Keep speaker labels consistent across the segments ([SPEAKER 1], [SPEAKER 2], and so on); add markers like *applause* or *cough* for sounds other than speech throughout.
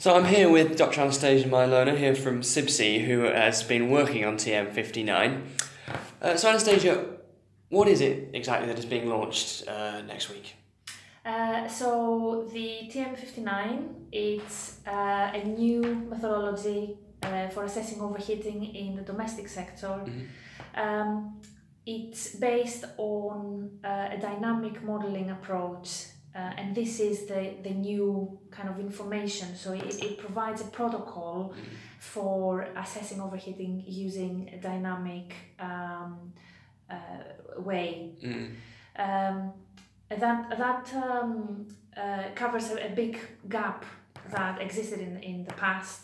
[SPEAKER 1] So I'm here with Dr. Anastasia Mylona here from CIBSE, who has been working on TM59. Uh, so Anastasia, what is it exactly that is being launched uh, next week?
[SPEAKER 2] Uh, so the TM59 it's uh, a new methodology uh, for assessing overheating in the domestic sector. Mm-hmm. Um, it's based on uh, a dynamic modeling approach uh, and this is the, the new kind of information. So it, it provides a protocol for assessing overheating using a dynamic um, uh, way. Mm. Um, that that um, uh, covers a, a, big gap that existed in, in the past.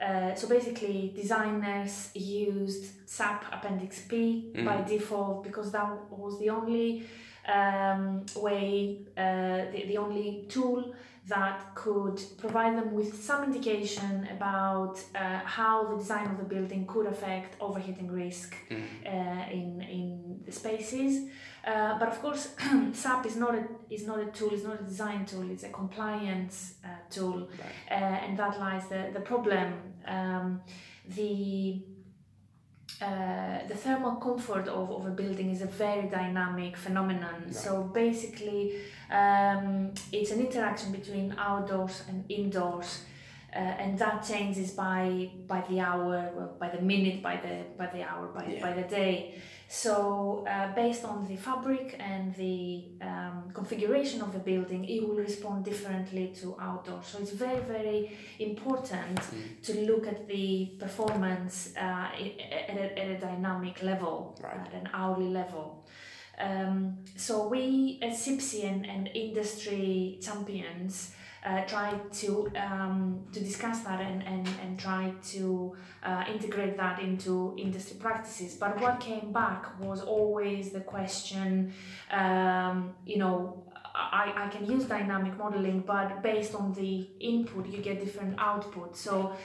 [SPEAKER 2] Uh, so basically, designers used SAP Appendix P mm. by default because that was the only um, way, uh, the, the only tool that could provide them with some indication about uh, how the design of the building could affect overheating risk mm. uh, in, in the spaces. Uh, but of course, *clears throat* SAP is not a is not a tool, it's not a design tool, it's a compliance uh, tool, right. Uh, and that lies the the problem. Um, the uh, the thermal comfort of, of a building is a very dynamic phenomenon. Right. So basically, um, it's an interaction between outdoors and indoors. Uh, and that changes by by the hour, by the minute, by the by the hour, by, yeah. by the day. So uh, based on the fabric and the um, configuration of the building, it will respond differently to outdoor. So it's very very important mm. to look at the performance uh, at, a, at a dynamic level, right. at an hourly level. Um, so we as CIBSE and, and industry champions uh, try to um, to discuss that and, and, and try to uh, integrate that into industry practices. But what came back was always the question, um, you know, I, I can use dynamic modeling, but based on the input, you get different output. So,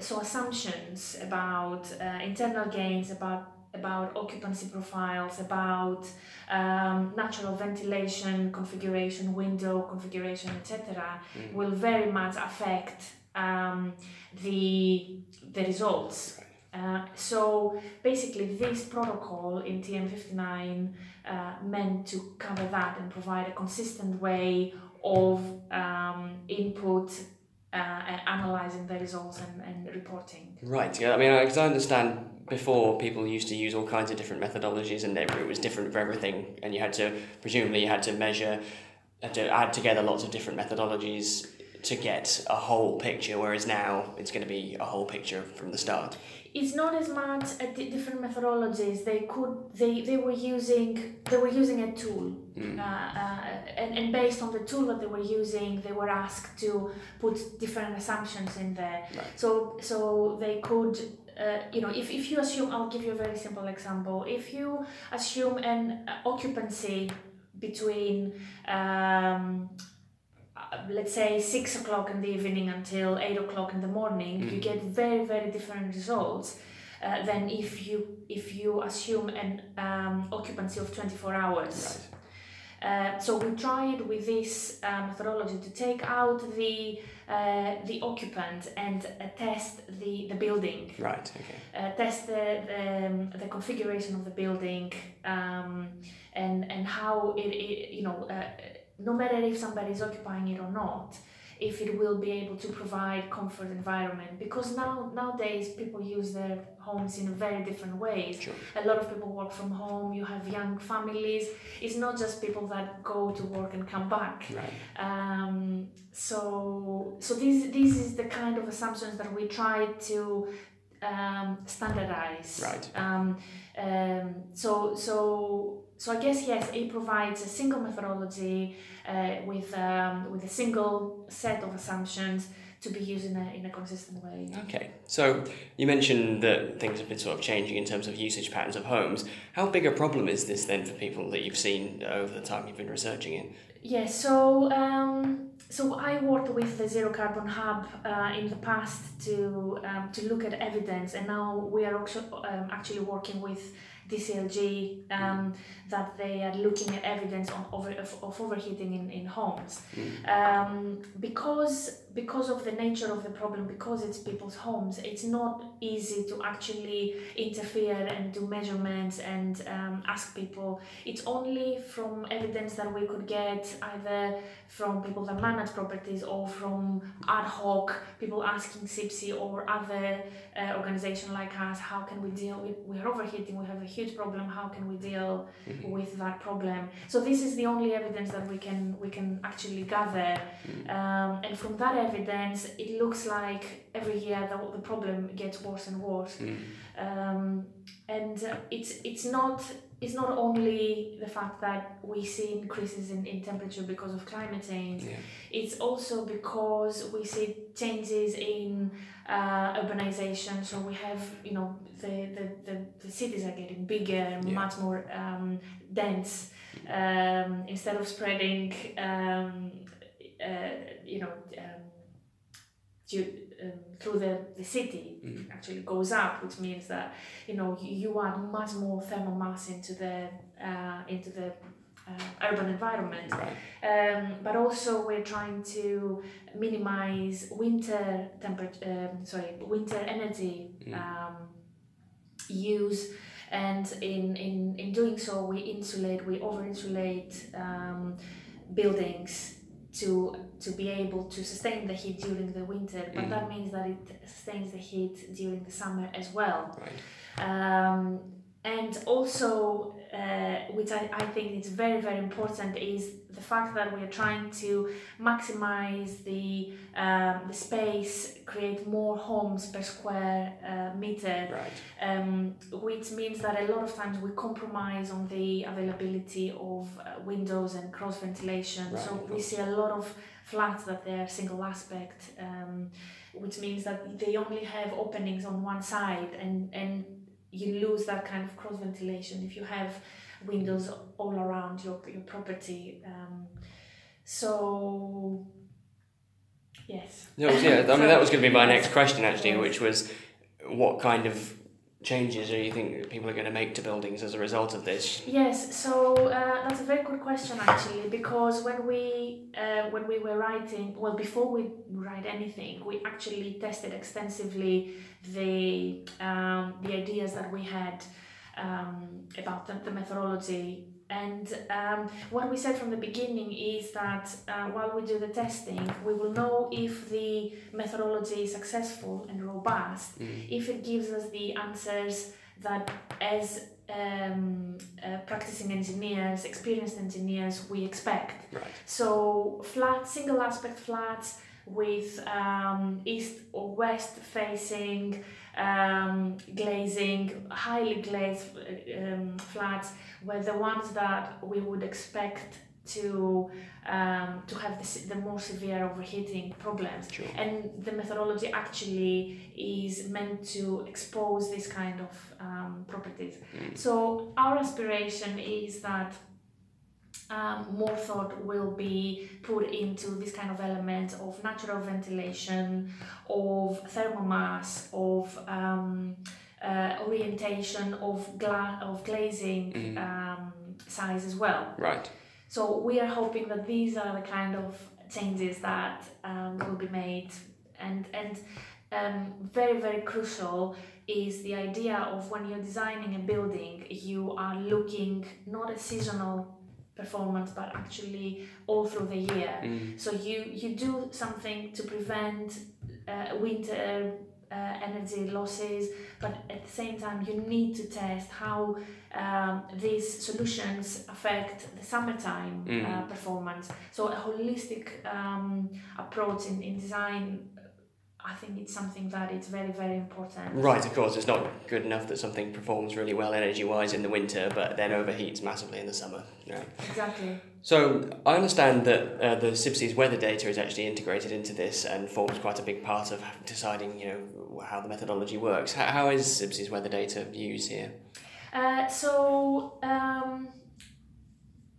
[SPEAKER 2] so assumptions about uh, internal gains, about about occupancy profiles, about um, natural ventilation configuration, window configuration, etc., mm. will very much affect um, the the results. Uh, so basically, this protocol in TM59 uh, meant to cover that and provide a consistent way of um, input uh, and analyzing the results and, and reporting.
[SPEAKER 1] Right. Yeah. I mean, because I understand before people used to use all kinds of different methodologies and it was different for everything. And you had to presumably you had to measure had to add together lots of different methodologies to get a whole picture whereas now it's going to be a whole picture from the start.
[SPEAKER 2] It's not as much a different methodologies. They could they they were using they were using a tool. Mm. uh, uh, and, and based on the tool that they were using they were asked to put different assumptions in there. Right. so so they could uh, you know, if, if you assume, I'll give you a very simple example. If you assume an uh, occupancy between, um, uh, let's say, six o'clock in the evening until eight o'clock in the morning, mm. you get very, very different results. Uh, than if you if you assume an um, occupancy of 24 hours. Right. Uh, so we tried with this uh, methodology to take out the uh, the occupant and uh, test the, the building.
[SPEAKER 1] Right. Okay.
[SPEAKER 2] Uh, test the the, um, the configuration of the building um, and and how it, it you know no matter if somebody is occupying it or not if it will be able to provide comfort environment. Because now nowadays people use their homes in very different ways. Sure. a lot of people work from home you have young families. It's not just people that go to work and come back.
[SPEAKER 1] Right.
[SPEAKER 2] um, so so this this is the kind of assumptions that we try to um, standardize.
[SPEAKER 1] Right.
[SPEAKER 2] Um, um, so so so I guess yes, it provides a single methodology uh, with um, with a single set of assumptions to be used in a, in a consistent way.
[SPEAKER 1] Okay, so you mentioned that things have been sort of changing in terms of usage patterns of homes. How big a problem is this then for people that you've seen over the time you've been researching it?
[SPEAKER 2] Yes, yeah, so um, so I worked with the Zero Carbon Hub uh, in the past to um, to look at evidence, and now we are also um, actually working with DCLG um, that they are looking at evidence on over, of, of overheating in, in homes. Um, because because of the nature of the problem, because it's people's homes, it's not easy to actually interfere and do measurements and um, ask people. It's only from evidence that we could get either from people that manage properties or from ad hoc people asking CIBSE or other uh, organization like us, how can we deal with, we're overheating, we have a huge problem, how can we deal
[SPEAKER 1] Mm-hmm.
[SPEAKER 2] with that problem? So this is the only evidence that we can we can actually gather, um, and from that evidence, it looks like every year the, the problem gets worse and worse.
[SPEAKER 1] Mm.
[SPEAKER 2] Um, and uh, it's it's not it's not only the fact that we see increases in, in temperature because of climate change
[SPEAKER 1] Yeah.
[SPEAKER 2] it's also because we see changes in uh, urbanization so we have you know the, the, the, the cities are getting bigger and
[SPEAKER 1] Yeah.
[SPEAKER 2] much more um, dense um, instead of spreading um, you know um, um, through the, the city
[SPEAKER 1] Mm.
[SPEAKER 2] actually goes up, which means that you know you, add much more thermal mass into the uh, into the uh, urban environment.
[SPEAKER 1] Right.
[SPEAKER 2] Um, but also we're trying to minimize winter temperature, um, sorry, winter energy
[SPEAKER 1] Mm.
[SPEAKER 2] um, use. And in, in, in doing so, we insulate, we over insulate um, buildings to to be able to sustain the heat during the winter, but
[SPEAKER 1] Mm.
[SPEAKER 2] that means that it sustains the heat during the summer as well.
[SPEAKER 1] Right.
[SPEAKER 2] Um, and also, uh, which I, I think is very, very important, is the fact that we are trying to maximize the, um, the space, create more homes per square uh, meter,
[SPEAKER 1] Right.
[SPEAKER 2] um, which means that a lot of times we compromise on the availability of uh, windows and cross ventilation.
[SPEAKER 1] Right,
[SPEAKER 2] so we see a lot of flats that they're single aspect, um, which means that they only have openings on one side, and and you lose that kind of cross ventilation if you have windows all around your your property. Um, so yes.
[SPEAKER 1] No, yeah, I mean that was going to be my next question actually,
[SPEAKER 2] Yes.
[SPEAKER 1] which was what kind of changes do you think people are going to make to buildings as a result of this?
[SPEAKER 2] Yes, so uh, that's a very good question actually, because when we uh, when we were writing, well, before we write anything, we actually tested extensively the um, the ideas that we had um, about the, the methodology. And um, what we said from the beginning is that uh, while we do the testing, we will know if the methodology is successful and robust,
[SPEAKER 1] Mm.
[SPEAKER 2] if it gives us the answers that as um, uh, practicing engineers, experienced engineers, we expect.
[SPEAKER 1] Right.
[SPEAKER 2] So flat, single aspect flats with um, east or west facing um, glazing, highly glazed um, flats were the ones that we would expect to um, to have the, the more severe overheating problems.
[SPEAKER 1] Sure.
[SPEAKER 2] And the methodology actually is meant to expose this kind of um, properties.
[SPEAKER 1] Mm.
[SPEAKER 2] So our aspiration is that um, more thought will be put into this kind of element of natural ventilation, of thermal mass, of um, uh, orientation, of gla- of glazing
[SPEAKER 1] Mm.
[SPEAKER 2] um, size as well.
[SPEAKER 1] Right.
[SPEAKER 2] So we are hoping that these are the kind of changes that um, will be made, and and um, very very crucial is the idea of when you're designing a building, you are looking not at seasonal performance but actually all through the year.
[SPEAKER 1] Mm.
[SPEAKER 2] So you you do something to prevent uh, winter uh, energy losses, but at the same time you need to test how um, these solutions affect the summertime uh,
[SPEAKER 1] Mm.
[SPEAKER 2] performance. So a holistic um, approach in, in design, I think it's something that it's very very important.
[SPEAKER 1] Right, of course, it's not good enough that something performs really well energy wise in the winter, but then overheats massively in the summer. Right.
[SPEAKER 2] Exactly.
[SPEAKER 1] So I understand that uh, the CIBSE's weather data is actually integrated into this and forms quite a big part of deciding, you know, how the methodology works. How, how is CIBSE's weather data used here?
[SPEAKER 2] Uh, so um,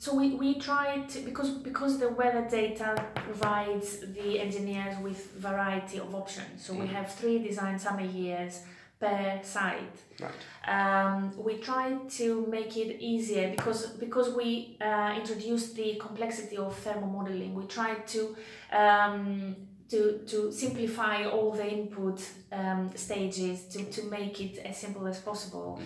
[SPEAKER 2] so we, we try to because because the weather data provides the engineers with variety of options. So we
[SPEAKER 1] Mm.
[SPEAKER 2] have three design summer years per site.
[SPEAKER 1] Right.
[SPEAKER 2] Um, we try to make it easier because because we uh, introduced the complexity of thermomodeling. We try to um, to, to simplify all the input um, stages to, to make it as simple as possible.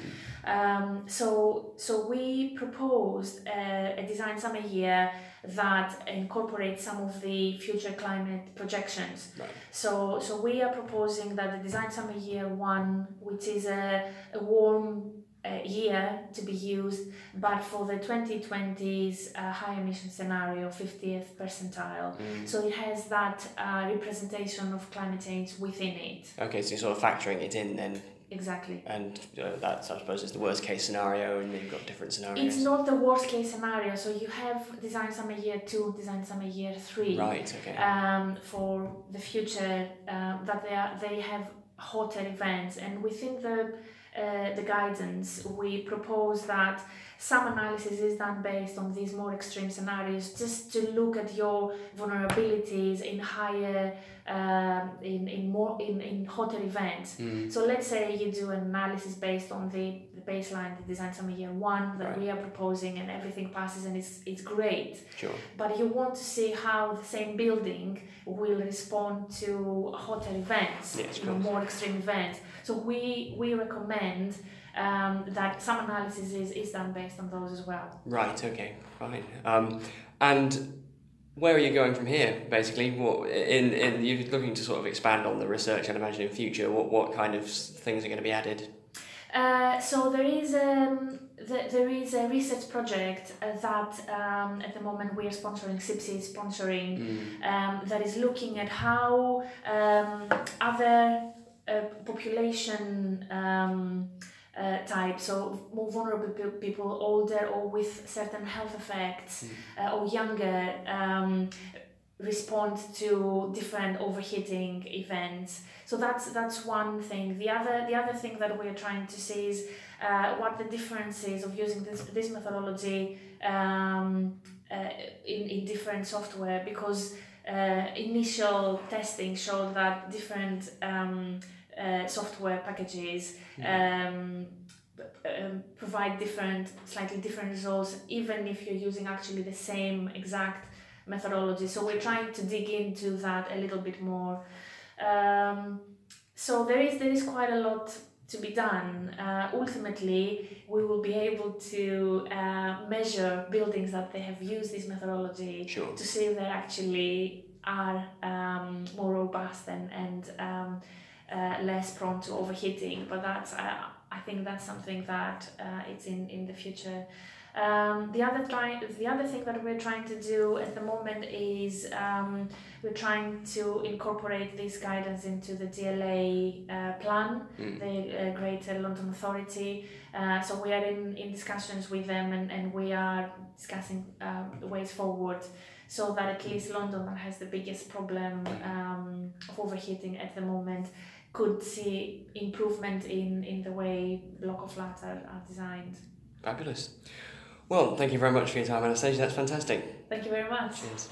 [SPEAKER 2] Um, so so we proposed a, a design summer year that incorporates some of the future climate projections.
[SPEAKER 1] Right.
[SPEAKER 2] So so we are proposing that the design summer year one, which is a, a warm uh, year to be used, but for the 2020s uh, high emission scenario, 50th percentile.
[SPEAKER 1] Mm.
[SPEAKER 2] So it has that uh, representation of climate change within it.
[SPEAKER 1] Okay, so you're sort of factoring it in then,
[SPEAKER 2] Exactly.
[SPEAKER 1] and uh, that's I suppose is the worst case scenario, and you've got different scenarios.
[SPEAKER 2] It's not the worst case scenario. So you have design summer year two, design summer year three.
[SPEAKER 1] Right. Okay.
[SPEAKER 2] um, for the future um, that they are they have hotter events and within the uh, the guidance we propose that some analysis is done based on these more extreme scenarios just to look at your vulnerabilities in higher um, in, in more in, in hotter events
[SPEAKER 1] Mm.
[SPEAKER 2] so let's say you do an analysis based on the, the baseline the design summer year one that
[SPEAKER 1] Right.
[SPEAKER 2] we are proposing and everything passes and it's, it's great
[SPEAKER 1] Sure.
[SPEAKER 2] but you want to see how the same building will respond to hotter events,
[SPEAKER 1] Yes,
[SPEAKER 2] more extreme events. So we we recommend um, that some analysis is, is done based on those as well.
[SPEAKER 1] Right. Okay. Fine. Um, and where are you going from here? Basically, what in in you're looking to sort of expand on the research, I'd imagine in future. What what kind of things are going to be added?
[SPEAKER 2] Uh, so there is um, the, there is a research project uh, that um, at the moment we are sponsoring. CIBSE is sponsoring
[SPEAKER 1] Mm.
[SPEAKER 2] um, that is looking at how um, other uh, population um, uh, types, so more vulnerable people, older or with certain health effects, uh, or younger, um, respond to different overheating events. So that's that's one thing. The other the other thing that we're trying to see is uh, what the difference is of using this this methodology um, uh, in in different software because uh, initial testing showed that different um, uh, software packages um, um, provide different, slightly different results, even if you're using actually the same exact methodology. So we're trying to dig into that a little bit more. Um, so there is there is quite a lot to be done. Uh, ultimately, we will be able to uh, measure buildings that they have used this methodology
[SPEAKER 1] Sure.
[SPEAKER 2] to see if they actually are um, more robust and, and um, uh, less prone to overheating. But that's uh, I think that's something that uh, it's in, in the future. Um, the other try, the other thing that we're trying to do at the moment is um, we're trying to incorporate this guidance into the GLA uh, plan,
[SPEAKER 1] Mm.
[SPEAKER 2] the uh, Greater London Authority. Uh, so we are in, in discussions with them and, and we are discussing um, ways forward so that at least London, that has the biggest problem um, of overheating at the moment, could see improvement in, in the way local flats are, are designed.
[SPEAKER 1] Fabulous. Well, thank you very much for your time, Anastasia. That's fantastic.
[SPEAKER 2] Thank you very much.
[SPEAKER 1] Cheers.